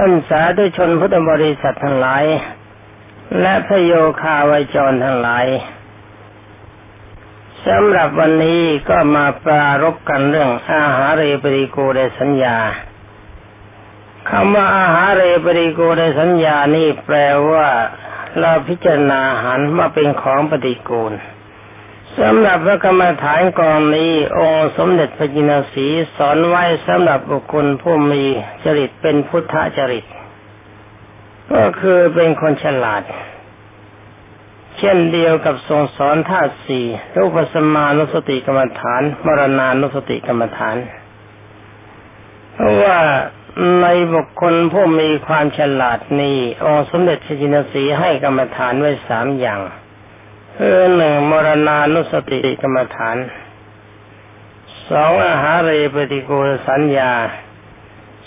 ท่านสาธุชนพุทธบริษัททั้งหลาย และพระโยคาวจรทั้งหลายสำหรับวันนี้ก็มาปรารบกันเรื่องอาหารเรปริโกในสัญญาคำว่าอาหารเรปริโกในสัญญานี่แปลว่า เราพิจารณาอาหารมาเป็นของปฏิกูล สำหรับพระกรรมฐานกองนี้องค์สมเด็จพระจินสีสอนไว้สำหรับบุคคลผู้มีจริตเป็นพุทธจริต ก็คือเป็นคนฉลาด เช่นเดียวกับทรงสอนธาตุสี่รูปสมานุสติกรรมฐาน มรณานุสติกรรมฐาน เพราะว่าในบุคคลผู้มีความฉลาดนี้องค์สมเด็จพระจินสีให้กรรมฐานไว้สามอย่าง คือหนึ่งมรณานุสติกรรมฐานสองอาหารเรปฏิโกสัญญา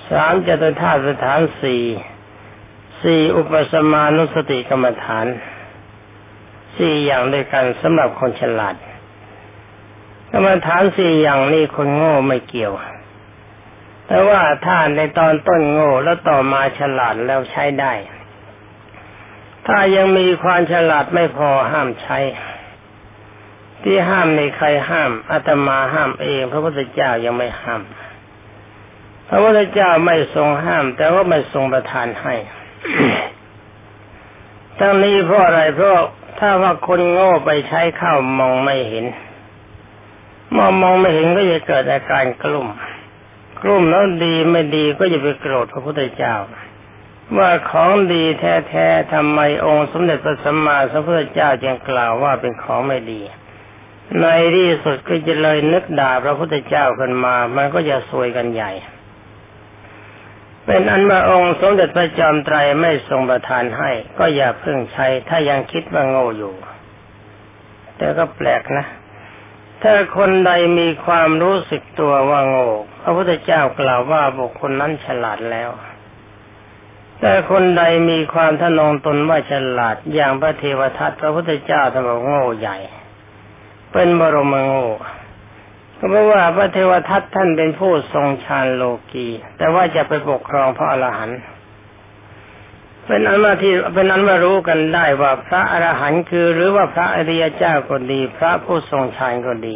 สามจตุธาสถานสี่สี่อุปสมานุสติกรรมฐานสี่อย่างด้วยกันสำหรับคนฉลาดกรรมฐานสี่อย่างนี้คนโง่ไม่เกี่ยว แต่ว่าถ้าในตอนต้นโง่แล้วต่อมาฉลาดแล้วใช้ได้ ถ้ายังมีความฉลาดไม่พอห้ามใช้ ที่ห้ามในใครห้ามอาตมาห้ามเองพระพุทธเจ้ายังไม่ห้าม พระพุทธเจ้าไม่ทรงห้าม แต่ว่าไม่ทรงประทานให้ทั้งนี้เพราะอะไรเพราะถ้าว่าคนโง่ไปใช้ข้าวมองไม่เห็นมองมองไม่เห็นก็จะเกิดอาการกลุ่ม กลุ่มแล้วดีไม่ดีก็จะไปโกรธพระพุทธเจ้า ว่าของดีแท้ๆทำไมองค์สมเด็จพระสัมมาสัมพุทธเจ้าจึงกล่าวว่าเป็นของไม่ดี ในที่สุดก็จะเลยนึกด่าพระพุทธเจ้าขึ้นมา มันก็จะซวยกันใหญ่ เป็นอันว่าองค์สมเด็จพระจอมไตรไม่ทรงประทานให้ ก็อย่าเพิ่งใช้ถ้ายังคิดว่าโง่อยู่ แต่ก็แปลกนะ ถ้าคนใดมีความรู้สึกตัวว่าโง่พระพุทธเจ้ากล่าวว่าบุคคลนั้นฉลาดแล้ว แต่คนใดมีความทะนงตนว่าฉลาด อย่างพระเทวทัตพระพุทธเจ้าท่านบอกโง่ใหญ่ เป็นบรมโง่ก็เพราะว่าพระเทวทัตท่านเป็นผู้ทรงฌานโลกีแต่ว่าจะไปปกครองพระอรหันต์เป็นอันว่าที่เป็นอันว่ารู้กันได้ว่าพระอรหันต์คือ หรือว่าพระอริยเจ้าก็ดี พระผู้ทรงฌานก็ดี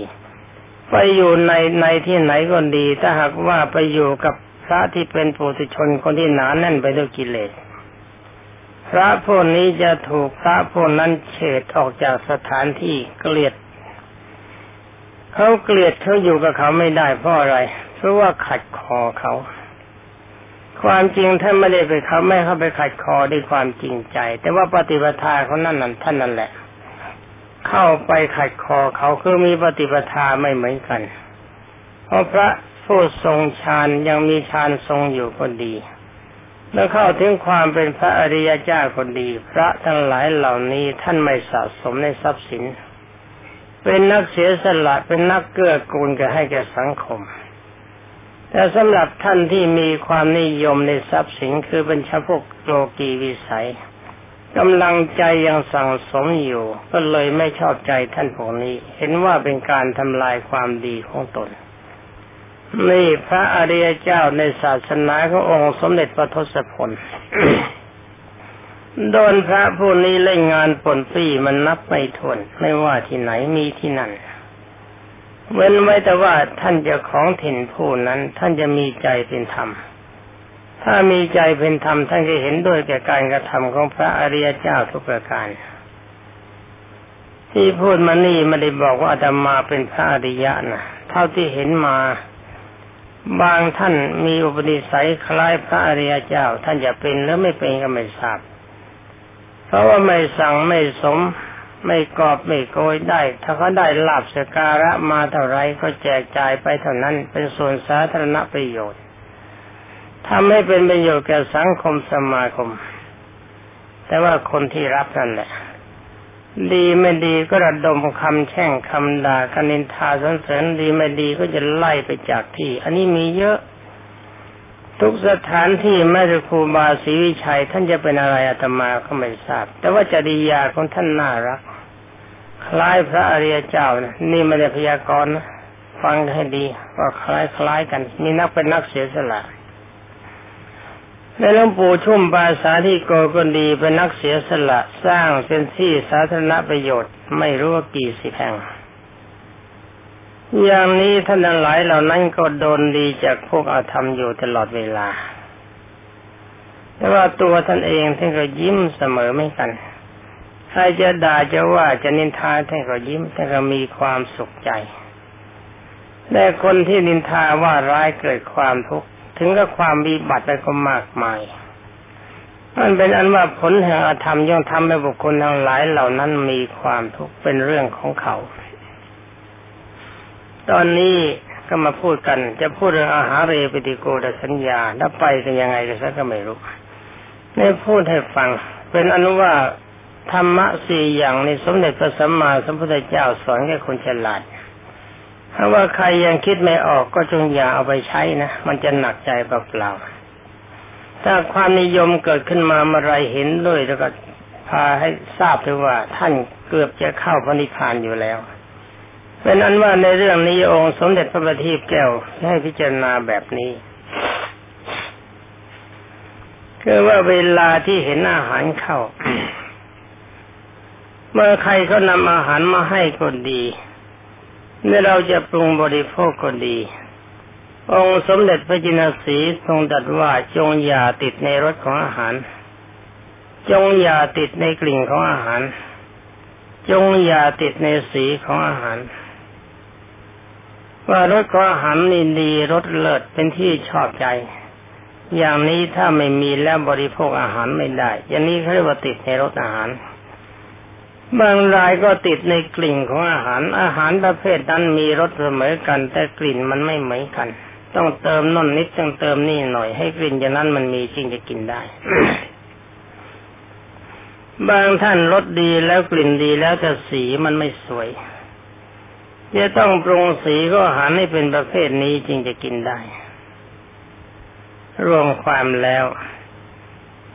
ไปอยู่ในในที่ไหนก็ดี ถ้าหากว่าไปอยู่กับ พระที่เป็นปุถุชนคนที่หนาแน่นไปด้วยกิเลส พระพวกนี้จะถูกพระพวกนั้นเฉดออกจากสถานที่เกลียด เขาเกลียดเขาอยู่กับเขาไม่ได้เพราะอะไร เพราะว่าขัดคอเขา ความจริงท่านไม่ได้ไปเขาไม่เข้าไปขัดคอด้วยความจริงใจ แต่ว่าปฏิปทาเขานั่นนั่นท่านนั่นแหละ เข้าไปขัดคอเขาคือมีปฏิปทาไม่เหมือนกัน เพราะพระ ผู้ทรงฌานยังมีฌานทรงอยู่คนดีแล้วเข้าถึงความเป็นพระอริยเจ้าคนดี พระทั้งหลายเหล่านี้ท่านไม่สะสมในทรัพย์สิน เป็นนักเสียสละเป็นนักเกื้อกูลกันให้แก่สังคม แต่สำหรับท่านที่มีความนิยมในทรัพย์สินคือเป็นชาพวกโลกีวิสัยกำลังใจยังสั่งสมอยู่ ก็เลยไม่ชอบใจท่านพวกนี้ เห็นว่าเป็นการทำลายความดีของตน นี่พระอริยเจ้าในศาสนาขององค์สมเด็จพระทศพลโดนพระผู้นี้เล่นงานปนปี้มันนับไม่ถ้วนไม่ว่าที่ไหนมีที่นั่น เว้นไว้แต่ว่าท่านจะของถิ่นผู้นั้น ท่านจะมีใจเป็นธรรม ถ้ามีใจเป็นธรรมท่านจะเห็นด้วยแก่การกระทำของพระอริยเจ้าทุกประการ ที่พูดมานี่ไม่ได้บอกว่าอาตมาเป็นพระอริยะนะเท่าที่เห็นมา บางท่านมีอุปนิสัยคล้ายพระอริยเจ้า ท่านจะเป็นหรือไม่เป็นก็ไม่ทราบ เพราะว่าไม่สั่งไม่สม ไม่กอบไม่โกยได้ ถ้าเขาได้ลาบสการะมาเท่าไรก็แจกจ่ายไปเท่านั้นเป็นส่วนสาธารณประโยชน์ทำให้เป็นประโยชน์แก่สังคมสมาคม แต่ว่าคนที่รับนั่นแหละ ดีไม่ดีก็ระดมคำแช่งคำด่าคนินทาสนเสริญดีไม่ดีก็จะไล่ไปจากที่ อันนี้มีเยอะ ทุกสถานที่แม้แต่ครูบาศรีวิชัย ท่านจะเป็นอะไรอาตมาก็ไม่ทราบ แต่ว่าจริยาของท่านน่ารัก คล้ายพระอริยเจ้านะนี่ไม่ได้พยากรณ์นะฟังให้ดีว่าคล้ายคล้ายกัน มีนักเป็นนักเสียสละ ในหลวงปู่ชุ่มปาสาที่โกก็ดีเป็นนักเสียสละสร้างเป็นที่สาธารณประโยชน์ไม่รู้ว่ากี่สิบแห่ง อย่างนี้ท่านหลายเหล่านั้นก็โดนดีจากพวกอาธรรมอยู่ตลอดเวลา แต่ว่าตัวท่านเองท่านก็ยิ้มเสมอไม่กัน ใครจะด่าจะว่าจะนินทาท่านก็ยิ้มท่านก็มีความสุขใจแต่คนที่นินทาว่าร้ายเกิดความทุกข์ ถึงกับความมีบัตรไปก็มากมายมันเป็นอันว่าผลแห่งอาธรรมย่อมทำให้บุคคลทั้งหลายเหล่านั้นมีความทุกข์เป็นเรื่องของเขา ตอนนี้ก็มาพูดกัน จะพูดเรื่องอาหารเรปติโกดสัญญา แล้วไปกันยังไงกันซะก็ไม่รู้ในพูดให้ฟัง เป็นอนุว่าธรรมะสี่อย่างในสมเด็จพระสัมมาสัมพุทธเจ้าสอนแก่คนฉลาด ถ้าว่าใครยังคิดไม่ออกก็จงอย่าเอาไปใช้นะ มันจะหนักใจเปล่าๆ ถ้าความนิยมเกิดขึ้นมาเมื่อไรเห็นด้วยแล้วก็พาให้ทราบเลยว่า ท่านเกือบจะเข้าพระนิพพานอยู่แล้วเป็นอันว่าในเรื่องนี้องค์สมเด็จพระบัณฑิตแก้วให้พิจารณาแบบนี้ คือว่าเวลาที่เห็นอาหารเข้า เมื่อใครเขานำอาหารมาให้ก็ดี เมื่อเราจะปรุงบริโภคก็ดี องค์สมเด็จพระจินสีทรงตรัสว่าจงอย่าติดในรสของอาหาร จงอย่าติดในกลิ่นของอาหาร จงอย่าติดในสีของอาหาร ว่ารสของอาหารนี่ดีรสเลิศเป็นที่ชอบใจ อย่างนี้ถ้าไม่มีแล้วบริโภคอาหารไม่ได้ อย่างนี้เขาเรียกว่าติดในรสอาหาร บางรายก็ติดในกลิ่นของอาหาร อาหารประเภทนั้นมีรสเสมอกัน แต่กลิ่นมันไม่เหมือนกัน ต้องเติมน่นนิดต้องเติมนี่หน่อยให้กลิ่นอย่างนั้นมันมีจริงจะกินได้ บางท่านรสดีแล้วกลิ่นดีแล้วแต่สีมันไม่สวยจะต้องปรุงสีก็อาหารให้เป็นประเภทนี้จริงจะกินได้ รวมความแล้ว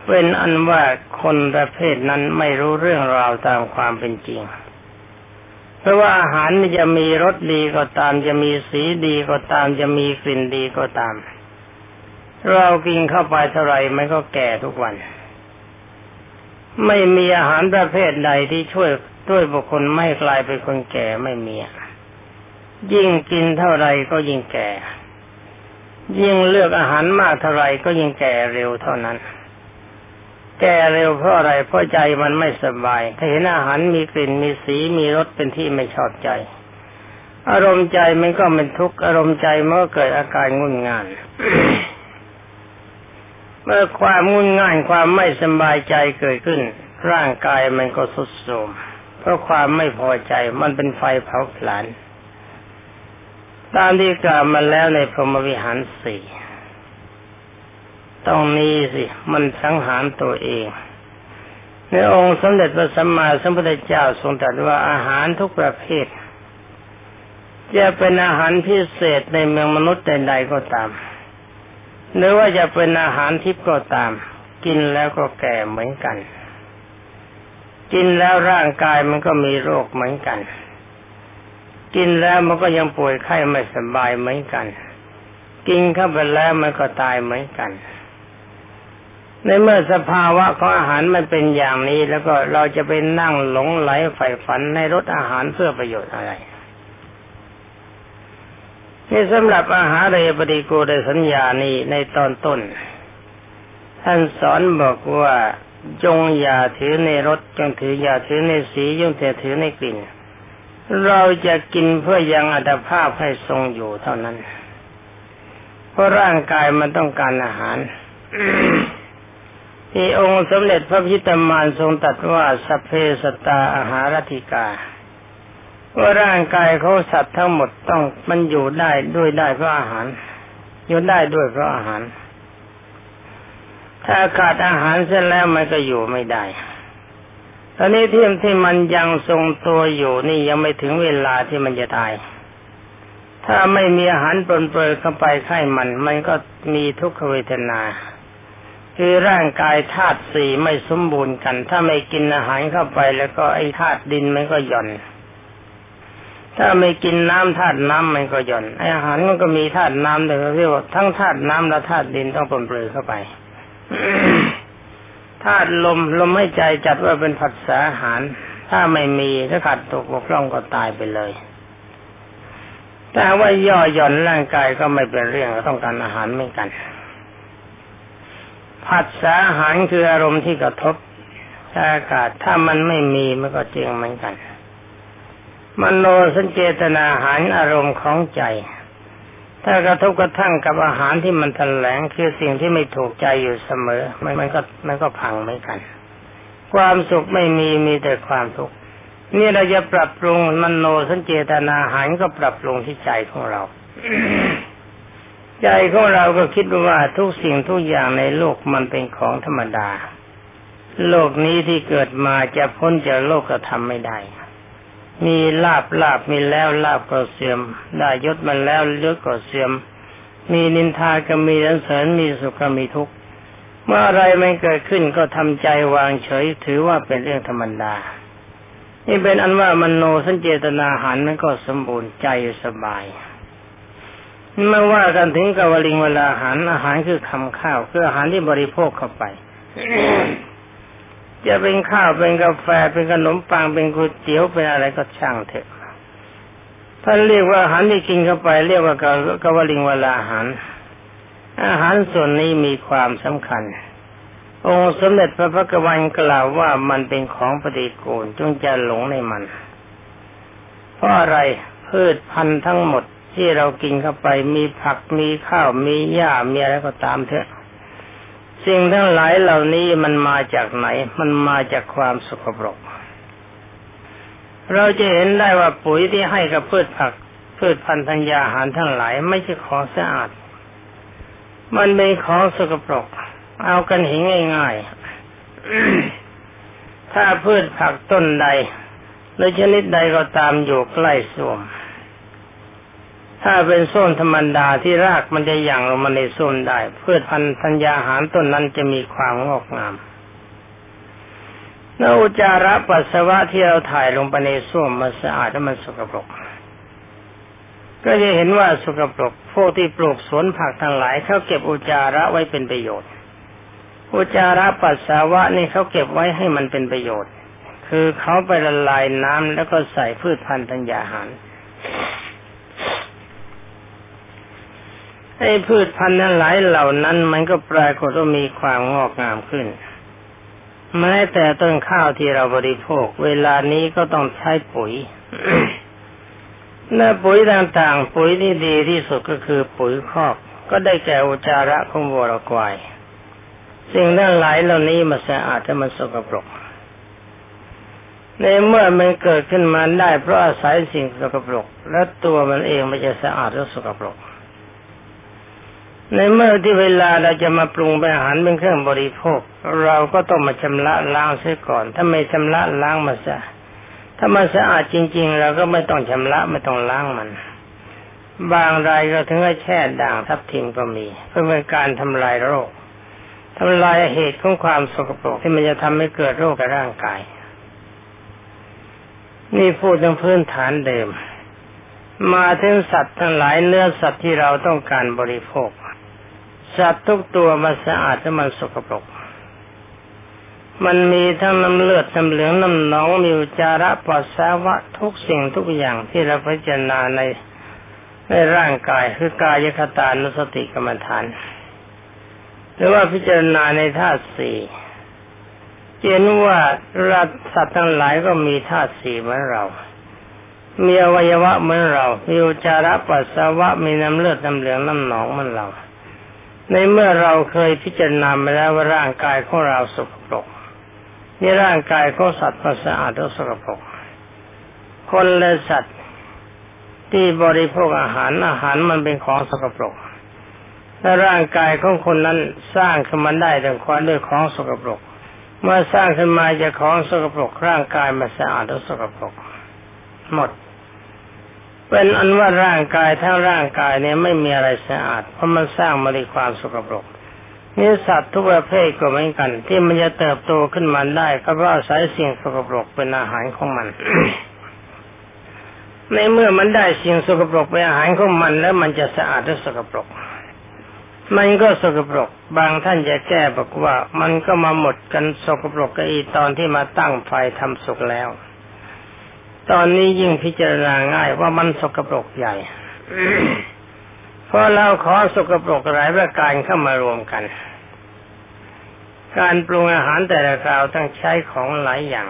เป็นอันว่าคนประเภทนั้นไม่รู้เรื่องราวตามความเป็นจริง เพราะว่าอาหารจะมีรสดีก็ตาม จะมีสีดีก็ตาม จะมีกลิ่นดีก็ตาม เรากินเข้าไปเท่าไรมันก็แก่ทุกวัน ไม่มีอาหารประเภทใดที่ช่วยช่วยบุคคลไม่กลายเป็นคนแก่ไม่มียิ่งกินเท่าไรก็ยิ่งแก่ ยิ่งเลือกอาหารมากเท่าไรก็ยิ่งแก่เร็วเท่านั้น แก่เร็วเพราะอะไรเพราะใจมันไม่สบาย ถ้าเห็นอาหารมีกลิ่นมีสีมีรสเป็นที่ไม่ชอบใจ อารมณ์ใจมันก็เป็นทุกข์อารมณ์ใจเมื่อเกิดอาการงุนงานเมื่อความงุนง่านความไม่สบายใจเกิดขึ้น ร่างกายมันก็สุดโทรมเพราะความไม่พอใจมันเป็นไฟเผาผลาญตามที่กล่าวมาแล้วในพรหมวิหารสี่ ต้องมีสิมันสังหารตัวเองในองค์สมเด็จพระสัมมาสัมพุทธเจ้าทรงตรัสว่าอาหารทุกประเภท จะเป็นอาหารพิเศษในเมืองมนุษย์ใดๆก็ตาม หรือว่าจะเป็นอาหารทิพย์ก็ตาม กินแล้วก็แก่เหมือนกัน กินแล้วร่างกายมันก็มีโรคเหมือนกัน กินแล้วมันก็ยังป่วยไข้ไม่สบายเหมือนกัน กินเข้าไปแล้วมันก็ตายเหมือนกัน ในเมื่อสภาวะของอาหารมันเป็นอย่างนี้แล้วก็เราจะไปนั่งหลงไหลใฝ่ฝันในรสอาหารเพื่อประโยชน์อะไรนี่สำหรับอาหารเรปฏิกูในสัญญานี้ในตอนต้น ท่านสอนบอกว่าจงอย่าถือในรสจงถืออย่าถือในสีจงแต่ถือในกลิ่น เราจะกินเพื่อยังอัตภาพให้ทรงอยู่เท่านั้น เพราะร่างกายมันต้องการอาหาร ที่องค์สมเด็จพระพิตามานทรงตรัสว่าสัพเพสตาอาหารติกาว่าร่างกายเขาสัตว์ทั้งหมดต้องมันอยู่ได้ด้วยได้เพราะอาหาร อยู่ได้ด้วยเพราะอาหาร ถ้าขาดอาหารเส้นแล้วมันก็อยู่ไม่ได้ตอนนี้ที่ที่มันยังทรงตัวอยู่นี่ยังไม่ถึงเวลาที่มันจะตาย ถ้าไม่มีอาหารปนเปื้อนเข้าไปไข้มัน มันก็มีทุกขเวทนา คือร่างกายธาตุสี่ไม่สมบูรณ์กัน ถ้าไม่กินอาหารเข้าไป แล้วก็ไอ้ธาตุดินมันก็หย่อน ถ้าไม่กินน้ำธาตุน้ำมันก็หย่อนไอ้อาหารมันก็มีธาตุน้ำเลยเรียกว่าทั้งธาตุน้ำและธาตุดินต้องปนเปื้อนเข้าไปธาตุลมลมให้ใจจัดว่าเป็นผัสสะอาหาร ถ้าไม่มีถ้าขาดตกบกพร่องก็ตายไปเลยแต่ว่าย่อหย่อนร่างกายก็ไม่เป็นเรื่องต้องการอาหารไม่กัน ผัสสะอาหารคืออารมณ์ที่กระทบอากาศถ้ามันไม่มีมันก็เจียงเหมือนกัน มโนสัญเจตนาอาหารอารมณ์ของใจ ถ้ากระทบกระทั่งกับอาหารที่มันแถลงคือสิ่งที่ไม่ถูกใจอยู่เสมอ มันมันก็มันก็พังเหมือนกัน ความสุขไม่มีมีแต่ความทุกข์นี่เราจะปรับปรุงมโนสัญเจตนาอาหารก็ปรับปรุงที่ใจของเรา ใจของเราก็คิดว่าทุกสิ่งทุกอย่างในโลกมันเป็นของธรรมดา โลกนี้ที่เกิดมาจะพ้นจากโลกก็ทำไม่ได้ มีลาบลาบมีแล้วลาบก็เสื่อม ได้ยศมันแล้วยศก็เสื่อม มีนินทาก็มีอันเสริญมีสุขก็มีทุกข์เมื่ออะไรไม่เกิดขึ้นก็ทำใจวางเฉยถือว่าเป็นเรื่องธรรมดา นี่เป็นอันว่ามโนสัญเจตนาหันมันก็สมบูรณ์ใจสบาย เมื่อว่ากันถึงกวลิงเวลาอาหารอาหารคือคำข้าวคืออาหารที่บริโภคเข้าไปจะเป็นข้าวเป็นกาแฟเป็นขนมปังเป็นก๋วยเตี๋ยวเป็นอะไรก็ช่างเถอะท่านเรียกว่าอาหารที่กินเข้าไป เรียกว่ากกวลิงเวลาอาหาร อาหารส่วนนี้มีความสำคัญ องค์สมเด็จพระพุทธวันกล่าวว่ามันเป็นของปฏิกูลจงจะหลงในมัน เพราะอะไรพืชพันธุ์ทั้งหมด ที่เรากินเข้าไปมีผักมีข้าวมีหญ้ามีอะไรก็ตามเถอะ สิ่งทั้งหลายเหล่านี้มันมาจากไหน มันมาจากความสกปรก เราจะเห็นได้ว่าปุ๋ยที่ให้กับพืชผัก พืชพันธุ์ธัญญาหารทั้งหลายไม่ใช่ของสะอาด มันเป็นของสกปรก เอากันเห็นง่ายๆถ้าพืชผักต้นใดหรือชนิดใดก็ตามอยู่ใกล้ส้วม ถ้าเป็นส้นธรรมดาที่รากมันจะหยั่งลงมาในส้นได้เพื่อพันธัญญาหารต้นนั้นจะมีความงอกงามแล้วอุจาระปัสสาวะที่เราถ่ายลงไปในส้วมมันสะอาดและมันสกปรก ก็จะเห็นว่าสกปรกพวกที่ปลูกสวนผักทั้งหลายเขาเก็บอุจาระไว้เป็นประโยชน์ อุจาระปัสสาวะนี่เขาเก็บไว้ให้มันเป็นประโยชน์ คือเขาไปละลายน้ำแล้วก็ใส่พืชพันธุ์ธัญญาหาร ไอ้พืชพันธุ์นั้นหลายเหล่านั้น มันก็ปรากฏว่ามีความงอกงามขึ้นแม้แต่ต้นข้าวที่เราบริโภค เวลานี้ก็ต้องใช้ปุ๋ยและปุ๋ยต่างๆ ปุ๋ยที่ดีที่สุดก็คือปุ๋ยคอก ก็ได้แก่อุจาระของวัวรควายสิ่งนั้นหลายเหล่านี้มันสะอาดแต่มันสกปรก ในเมื่อมันเกิดขึ้นมาได้เพราะอาศัยสิ่งสกปรก และตัวมันเองมันจะสะอาดและสกปรก ในเมื่อที่เวลาเราจะมาปรุงเป็นอาหารเป็นเครื่องบริโภค เราก็ต้องมาชำระล้างเสียก่อน ถ้าไม่ชำระล้างมาซะถ้ามันสะอาดจริง ๆ เราก็ไม่ต้องชำระไม่ต้องล้างมัน บางรายก็ถึงกับแช่ด่างทับทิมก็มี เพื่อเป็นการทำลายโรคทำลายเหตุของความสกปรกที่มันจะทำให้เกิดโรคกับร่างกาย นี่พูดถึงพื้นฐานเดิม มาถึงสัตว์ทั้งหลายเนื้อสัตว์ที่เราต้องการบริโภค สัตว์ทุกตัวมันสะอาดและมันสกปรก มันมีทั้งน้ำเลือดน้ำเหลืองน้ำหนองมีอุจาระปัสสาวะทุกสิ่งทุกอย่างที่เราพิจารณาในในร่างกายคือกายคตานุสติกรรมฐาน หรือว่าพิจารณาในธาตุสี่เห็นว่ารัสัตว์ทั้งหลายก็มีธาตุสี่เหมือนเรา มีอวัยวะเหมือนเรา มีอุจาระปัสสาวะ มีน้ำเลือดน้ำเหลืองน้ำหนองเหมือนเรา ในเมื่อเราเคยพิจารณามาแล้วว่าร่างกายของเราสกปรกนี่ร่างกายของสัตว์ก็สะอาดและสกปรกคนและสัตว์ที่บริโภคอาหารอาหารมันเป็นของสกปรกและร่างกายของคนนั้นสร้างขึ้นมาได้แต่ความด้วยของสกปรกเมื่อสร้างขึ้นมาจากของสกปรกร่างกายมันสะอาดและสกปรกหมด เป็นอันว่าร่างกายทั้งร่างกายเนี่ยไม่มีอะไรสะอาด เพราะมันสร้างมาด้วยความสกปรกนี่สัตว์ทุกประเภทก็เหมือนกัน ที่มันจะเติบโตขึ้นมาได้ก็เพราะอาศัยสิ่งสกปรกเป็นอาหารของมัน ในเมื่อมันได้สิ่งสกปรกเป็นอาหารของมัน แล้วมันจะสะอาดและสกปรก มันก็สกปรก บางท่านจะแก้บอกว่า มันก็มาหมดกันสกปรกกันอีตอนที่มาตั้งไฟทำสุกแล้ว ตอนนี้ยิ่งพิจารณาง่ายว่ามันสกปรกใหญ่ เพราะเราขอสกปรกหลายประการเข้ามารวมกัน การปรุงอาหารแต่ละคราวต้องใช้ของหลายอย่าง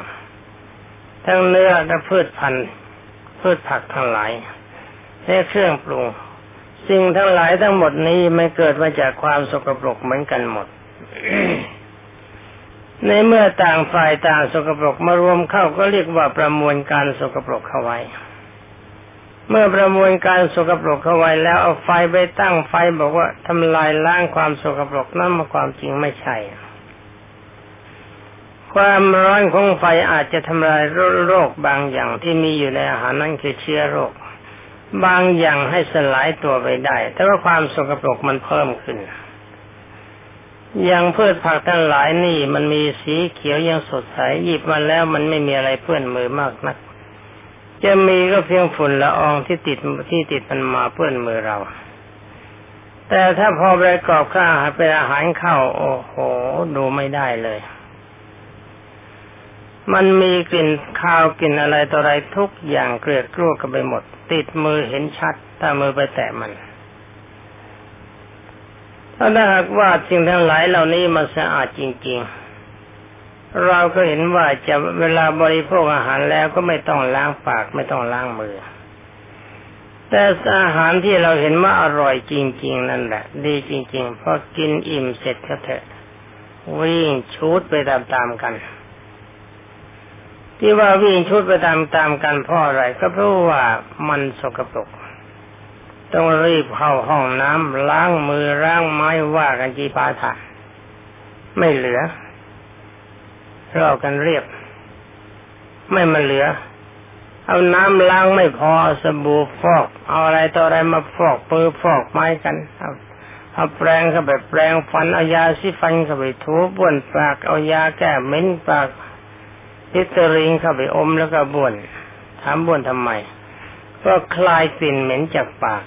ทั้งเนื้อและพืชพันธุ์พืชผักทั้งหลายและเครื่องปรุง สิ่งทั้งหลายทั้งหมดนี้ไม่เกิดมาจากความสกปรกเหมือนกันหมด ในเมื่อต่างฝ่ายต่างสกปรกมารวมเข้าก็เรียกว่าประมวลการสกปรกเข้าไว้ เมื่อประมวลการสกปรกเข้าไว้แล้วเอาไฟไปตั้งไฟบอกว่าทำลายล้างความสกปรกนั่นมาความจริงไม่ใช่ ความร้อนของไฟอาจจะทำลายโรคบางอย่างที่มีอยู่ในอาหารนั่นคือเชื้อโรค บางอย่างให้สลายตัวไปได้ แต่ว่าความสกปรกมันเพิ่มขึ้น ย่างพืชผักทั้งหลายนี่ มันมีสีเขียวยังสดใสหยิบมาแล้วมันไม่มีอะไรเปื้อนมือมากนัก จะมีก็เพียงฝุ่นละอองที่ติดที่ติดมันมาเปื้อนมือเรา แต่ถ้าพอประกอบข้าวเป็นอาหารเข้าโอ้โห ดูไม่ได้เลย มันมีกลิ่นข้าวกลิ่นอะไรต่ออะไรทุกอย่างเกลือกกลัวกันไปหมด ติดมือเห็นชัด ถ้ามือไปแตะมัน ถ้าหากว่าสิ่งทั้งหลายเหล่านี้มันสะอาดจริง ๆ เราก็เห็นว่าจะเวลาบริโภคอาหารแล้วก็ไม่ต้องล้างปากไม่ต้องล้างมือ แต่อาหารที่เราเห็นว่าอร่อยจริง ๆ นั่นแหละ ดีจริง ๆ พอกินอิ่มเสร็จก็เถอะวิ่งชุดไปตามๆกันที่ว่าวิ่งชุดไปตามตามกันเพราะอะไรก็เพราะว่ามันสกปรก ต้องรีบเข้าห้องน้ำล้างมือล้างไม้ว่ากันจีปาถะไม่เหลือเรากันเรียบ ไม่มาเหลือ เอาน้ำล้างไม่พอสบู่ฟอก เอาอะไรต่ออะไรมาฟอกปือฟอกไม้กันเอาเอาแปรงเข้าไปแปรงฟันเอายาสีฟันเข้าไปถูบ้วนปากเอายาแก้เหม็นปากพิตริงเข้าไปอมแล้วก็บ้วนถามบ้วนทำไมก็คลายกลิ่นเหม็นจากปาก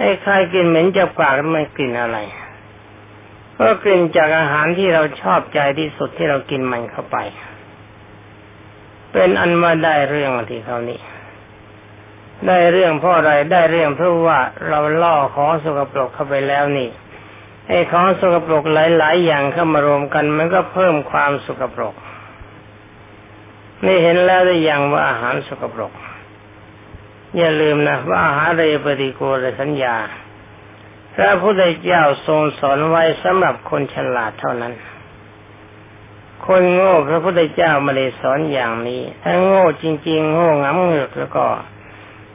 ไอ้คลายกลิ่นเหม็นจากปากมันกลิ่นอะไร ก็กลิ่นจากอาหารที่เราชอบใจที่สุดที่เรากินมันเข้าไป เป็นอันมาได้เรื่องที่เขานี้ ได้เรื่องเพราะอะไรได้เรื่องเพราะว่าเราล่อของสกปรกเข้าไปแล้วนี่ไอ้ของสกปรกหลาย ๆ อย่างเข้ามารวมกัน มันก็เพิ่มความสกปรกนี่เห็นแล้วได้ยังว่าอาหารสกปรก อย่าลืมนะว่าอาหารเรปฏิโกรสัญญา พระพุทธเจ้าทรงสอนไว้สำหรับคนฉลาดเท่านั้น คนโง่พระพุทธเจ้าไม่ได้สอนอย่างนี้ ถ้าโง่จริง ๆ โง่งำเงือกแล้วก็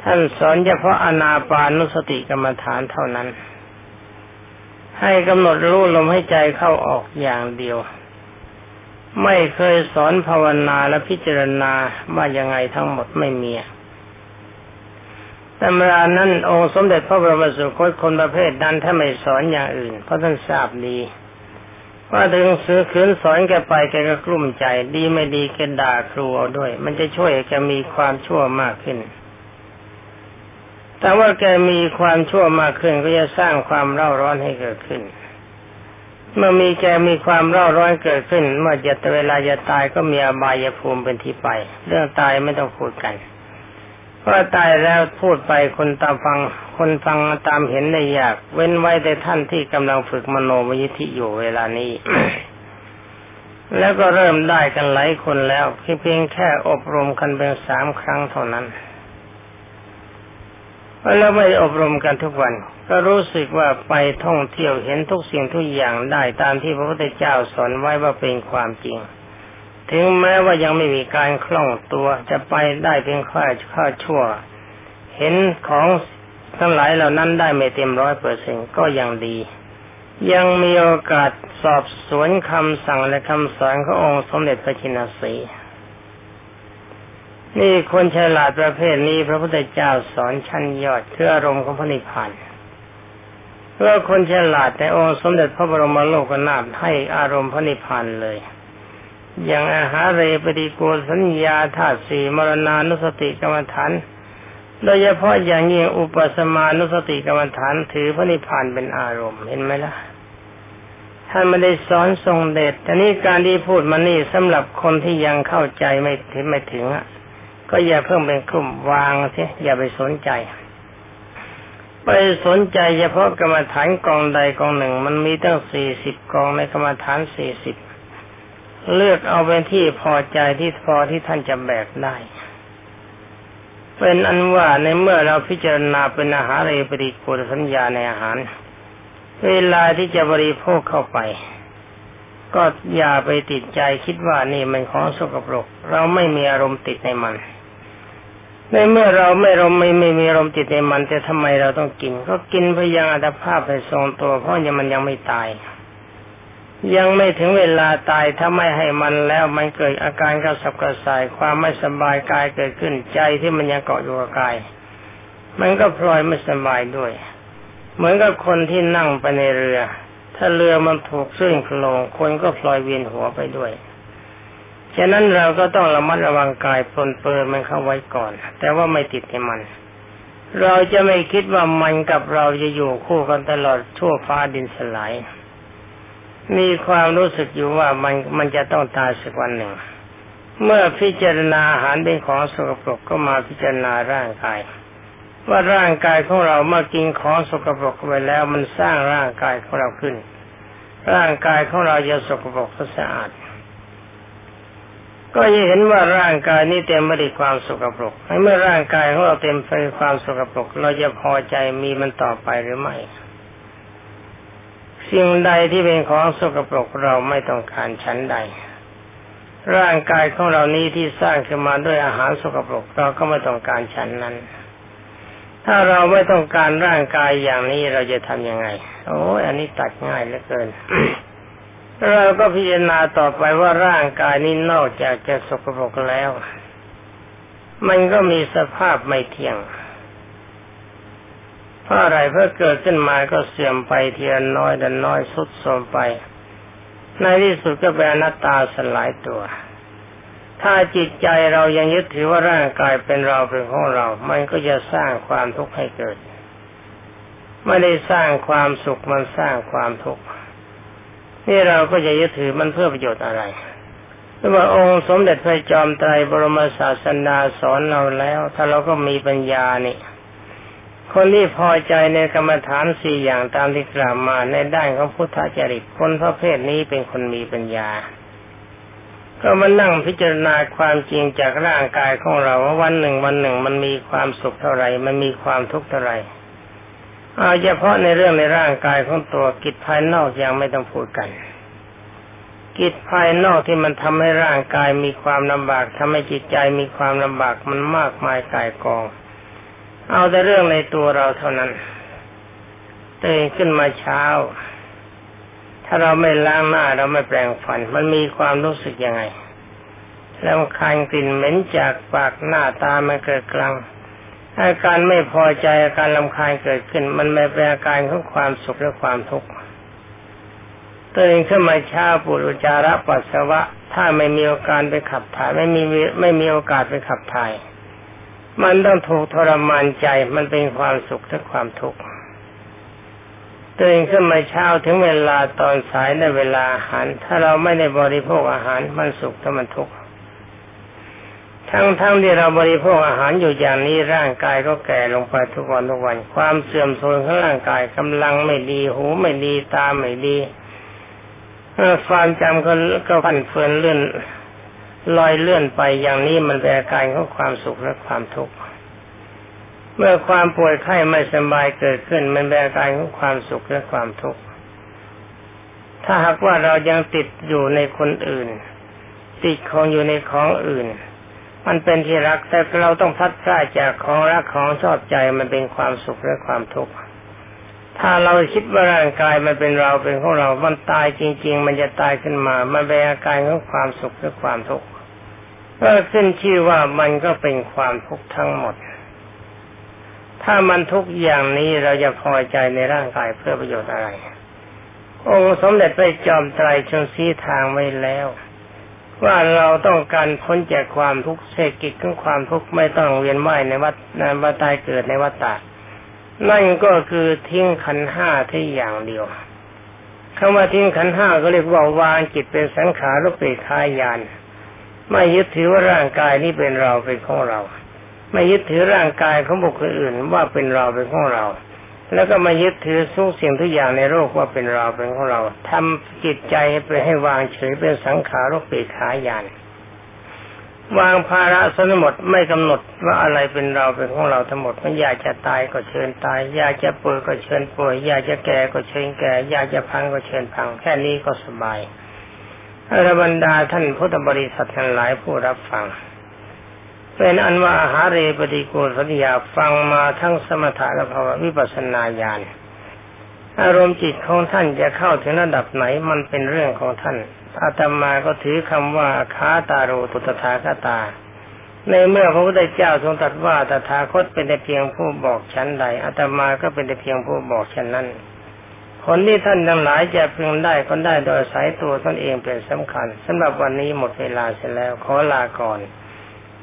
ท่านสอนเฉพาะอนาปานุสติกรรมฐานเท่านั้น ให้กำหนดรู้ลมให้ใจเข้าออกอย่างเดียว ไม่เคยสอนภาวนาและพิจารณาว่ายังไงทั้งหมดไม่มี ตำรานั้นองค์สมเด็จพระบรมสุคตคนประเภทนั้นถ้าไม่สอนอย่างอื่น เพราะท่านทราบดีว่าถึงซื้อขืนสอนแกไปแกก็กลุ้มใจดีไม่ดีแกด่าครูเอาด้วย มันจะช่วยแกมีความชั่วมากขึ้น แต่ว่าแกมีความชั่วมากขึ้นก็จะสร้างความเร่าร้อนให้เกิดขึ้น เมื่อมีแกมีความร้อนร้อนเกิดขึ้น เมื่อจะเวลาจะตายก็มีอบายภูมิเป็นที่ไป เรื่องตายไม่ต้องพูดกัน เพราตายแล้วพูดไปคนตามฟัง คนฟังตามเห็นได้ยาก เว้นไว้แต่ท่านที่กำลังฝึกมโนมยิธิอยู่เวลานี้ แล้วก็เริ่มได้กันหลายคนแล้วเพียงแค่อบรมกันเป็นสามครั้งเท่านั้นแล้วไม่อบรมกันทุกวัน ก็รู้สึกว่าไปท่องเที่ยวเห็นทุกสิ่งทุกอย่างได้ตามที่พระพุทธเจ้าสอนไว้ว่าเป็นความจริง ถึงแม้ว่ายังไม่มีการคล่องตัวจะไปได้เพียงค่าค่าชั่ว เห็นของทั้งหลายเหล่านั้นได้ไม่เต็มร้อยเปอร์เซ็นก็ยังดี ยังมีโอกาสสอบสวนคำสั่งและคำสอนขององค์สมเด็จพระชินสีนี่คนฉลาดประเภทนี้พระพุทธเจ้าสอนชั้นยอดเพื่ออารมณ์ของพระนิพพานเพื่อคนฉลาดแต่องค์สมเด็จพระบรมโลกนาถให้อารมณ์พระนิพพานเลย อย่างอาหารเรปฏิโกสัญญาธาตุสี่มรณานุสติกรรมฐาน โดยเฉพาะอย่างยิ่งอุปสมานุสติกรรมฐานถือพระนิพพานเป็นอารมณ์เห็นไหมล่ะท่านไม่ได้สอนทรงเดชแต่นี่การที่พูดมานี่สำหรับคนที่ยังเข้าใจไม่ถึงไม่ถึงอะก็อย่าเพิ่งเป็นกลุ่มวางเสียอย่าไปสนใจ ไปสนใจเฉพาะกรรมฐานกองใดกองหนึ่ง มันมีตั้งสี่สิบกองในกรรมฐานสี่สิบ เลือกเอาเป็นที่พอใจที่พอที่ท่านจะแบกได้ เป็นอันว่าในเมื่อเราพิจารณาเป็นอาหารเรปฏิกูลสัญญาในอาหาร เวลาที่จะบริโภคเข้าไป ก็อย่าไปติดใจคิดว่านี่มันของสกปรก เราไม่มีอารมณ์ติดในมัน ในเมื่อเราไม่เราไม่ไม่มีอารมณ์ติดในมัน แต่ทำไมเราต้องกิน ก็กินพื่อยังอัตภาพไปทรงตัวเพราะยังมันยังไม่ตาย ยังไม่ถึงเวลาตายถ้าไม่ให้มันแล้วมันเกิดอาการกระสับกระส่ายความไม่สบายกายเกิดขึ้นใจที่มันยังเกาะอยู่กับกาย มันก็พลอยไม่สบายด้วย เหมือนกับคนที่นั่งไปในเรือ ถ้าเรือมันถูกซึ่งโคลงคนก็พลอยเวียนหัวไปด้วยฉะนั้นเราก็ต้องระมัดระวังกายปลนเปิดมันเข้าไว้ก่อน แต่ว่าไม่ติดในมัน เราจะไม่คิดว่ามันกับเราจะอยู่คู่กันตลอดชั่วฟ้าดินสลาย มีความรู้สึกอยู่ว่ามันมันจะต้องตายสักวันหนึ่ง เมื่อพิจารณาอาหารเป็นของสกปรกก็มาพิจารณาร่างกาย ว่าร่างกายของเราเมื่อกินของสกปรกไปแล้ว มันสร้างร่างกายของเราขึ้น ร่างกายของเราจะสกปรกสะอาด ก็จะเห็นว่าร่างกายนี้เต็มไปด้วยความสกปรกเมื่อร่างกายของเราเต็มไปด้วยความสกปรกเราจะพอใจมีมันต่อไปหรือไม่ สิ่งใดที่เป็นของสกปรกเราไม่ต้องการชั้นใด ร่างกายของเรานี้ที่สร้างขึ้นมาด้วยอาหารสกปรกเราก็ไม่ต้องการชั้นนั้น ถ้าเราไม่ต้องการร่างกายอย่างนี้เราจะทำยังไง โอ้ยอันนี้ตัดง่ายเหลือเกิน เราก็พิจารณาต่อไปว่าร่างกายนี้นอกจากจะสกปรกแล้ว มันก็มีสภาพไม่เที่ยง เพราะอะไรเพื่อเกิดขึ้นมาก็เสื่อมไปเทีละน้อยดันน้อยสุดโทมไป ในที่สุดก็เป็นอนัตตาสลายตัว ถ้าจิตใจเรายังยึดถือว่าร่างกายเป็นเราเป็นของเรา มันก็จะสร้างความทุกข์ให้เกิด ไม่ได้สร้างความสุขมันสร้างความทุกข์นี่เราก็จะยึดถือมันเพื่อประโยชน์อะไรเพราะว่าองค์สมเด็จพระจอมไตรบรมศาสนาสอนเราแล้ว ถ้าเราก็มีปัญญานี่ คนที่พอใจในกรรมฐานสี่อย่างตามที่กล่าวมาในด้านของพุทธจริตคนประเภทนี้เป็นคนมีปัญญา ก็มานั่งพิจารณาความจริงจากร่างกายของเราว่าวันหนึ่งวันหนึ่งมันมีความสุขเท่าไหร่ มันมีความทุกข์เท่าไหร่เอาเฉพาะในเรื่องในร่างกายของตัวกิจภายนอกยังไม่ต้องพูดกัน กิจภายนอกที่มันทำให้ร่างกายมีความลำบากทำให้จิตใจมีความลำบากมันมากมายกายกอง เอาแต่เรื่องในตัวเราเท่านั้นตื่นขึ้นมาเช้า ถ้าเราไม่ล้างหน้าเราไม่แปรงฟัน มันมีความรู้สึกยังไง แล้วคายกลิ่นเหม็นจากปากหน้าตามันเกิดกลางอาการไม่พอใจอาการลำคาญเกิดขึ้น มันไม่เป็นอาการของความสุขหรือความทุกข์ตื่นขึ้นมาเช้าปุรุจาระปัสสาวะ ถ้าไม่มีโอกาสไปขับถ่าย ไม่มีไม่มีโอกาสไปขับถ่าย มันต้องถูกทรมานใจมันเป็นความสุขและความทุกข์ตื่นขึ้นมาเช้าถึงเวลาตอนสายในเวลาอาหาร ถ้าเราไม่ได้บริโภคอาหารมันสุขถ้ามันทุกข์ทั้งทั้งที่เราบริโภคอาหารอยู่อย่างนี้ร่างกายก็แก่ลงไปทุกวันทุกวัน ความเสื่อมโทรมของร่างกายกำลังไม่ดีหูไม่ดีตาไม่ดีความจำก็ก็พันเฟือนเลื่อน ลอยเลื่อนไปอย่างนี้มันเป็นอาการของความสุขและความทุกข์เมื่อความป่วยไข้ไม่สบายเกิดขึ้น มันเป็นอาการของความสุขและความทุกข์ถ้าหากว่าเรายังติดอยู่ในคนอื่น ติดของอยู่ในของอื่น มันเป็นที่รักแต่เราต้องพัดพลาดจากของรักของชอบใจมันเป็นความสุขและความทุกข์ถ้าเราคิดว่าร่างกายมันเป็นเราเป็นของเรา มันตายจริง ๆ มันจะตายขึ้นมา มันเป็นอาการของความสุขและความทุกข์ ก็ขึ้นชื่อว่ามันก็เป็นความทุกข์ทั้งหมด ถ้ามันทุกอย่างนี้เราจะพอใจในร่างกายเพื่อประโยชน์อะไร องค์สมเด็จพระจอมไตรชนสีทางไว้แล้ว ว่าเราต้องการพ้นจากความทุกข์เศรษฐกิจของความทุกข์ไม่ต้องเวียนว่ายในวัฏในวัฏตายเกิดในวัฏฏะนั่นก็คือทิ้งขันห้าที่อย่างเดียวคำว่าทิ้งขันห้าก็เรียกว่าวางจิตเป็นสังขารรูปเปรคายาน ไม่ยึดถือว่าร่างกายนี้เป็นเราเป็นของเรา ไม่ยึดถือร่างกายของบุคคลอื่นว่าเป็นเราเป็นของเรา แล้วก็มายึดถือทุกสิ่งทุกอย่างในโลกว่าเป็นเราเป็นของเราทำจิตใจไปให้วางเฉยเป็นสังขารุปเปรขายานวางภาระสนหมดไม่กำหนดว่าอะไรเป็นเราเป็นของเราทั้งหมดมันอยากจะตายก็เชิญตาย อยากจะป่วยก็เชิญป่วย อยากจะแก่ก็เชิญแก่ อยากจะพังก็เชิญพัง แค่นี้ก็สบาย อรบรรดาท่านพุทธบริษัททั้งหลายผู้รับฟัง เป็นอันว่าหาเรปฏิกูลสัญญาฟังมาทั้งสมถะและภาวะวิปัสนาญาณอารมณ์จิตของท่านจะเข้าถึงระดับไหนมันเป็นเรื่องของท่านอาตมาก็ถือคำว่าคาตาโรตุตถาคตา ในเมื่อพระพุทธเจ้าทรงตรัสว่าตถาคตเป็นแต่เพียงผู้บอกฉันใดอาตมาก็เป็นแต่เพียงผู้บอกฉันนั้น ผลที่ท่านทั้งหลายจะพึงได้ก็ได้โดยสายตัวตนเองเป็นสำคัญสำหรับวันนี้หมดเวลาเสร็จแล้วขอลาก่อน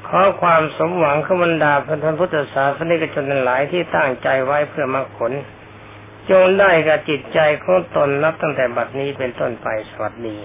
ขอความสมหวังขบันดาพระธพุทธศาสนิกชนทั้งหลายที่ตั้งใจไว้เพื่อมรรคผลจงได้กับจิตใจของตนนับตั้งแต่บัดนี้เป็นต้นไปสวัสดี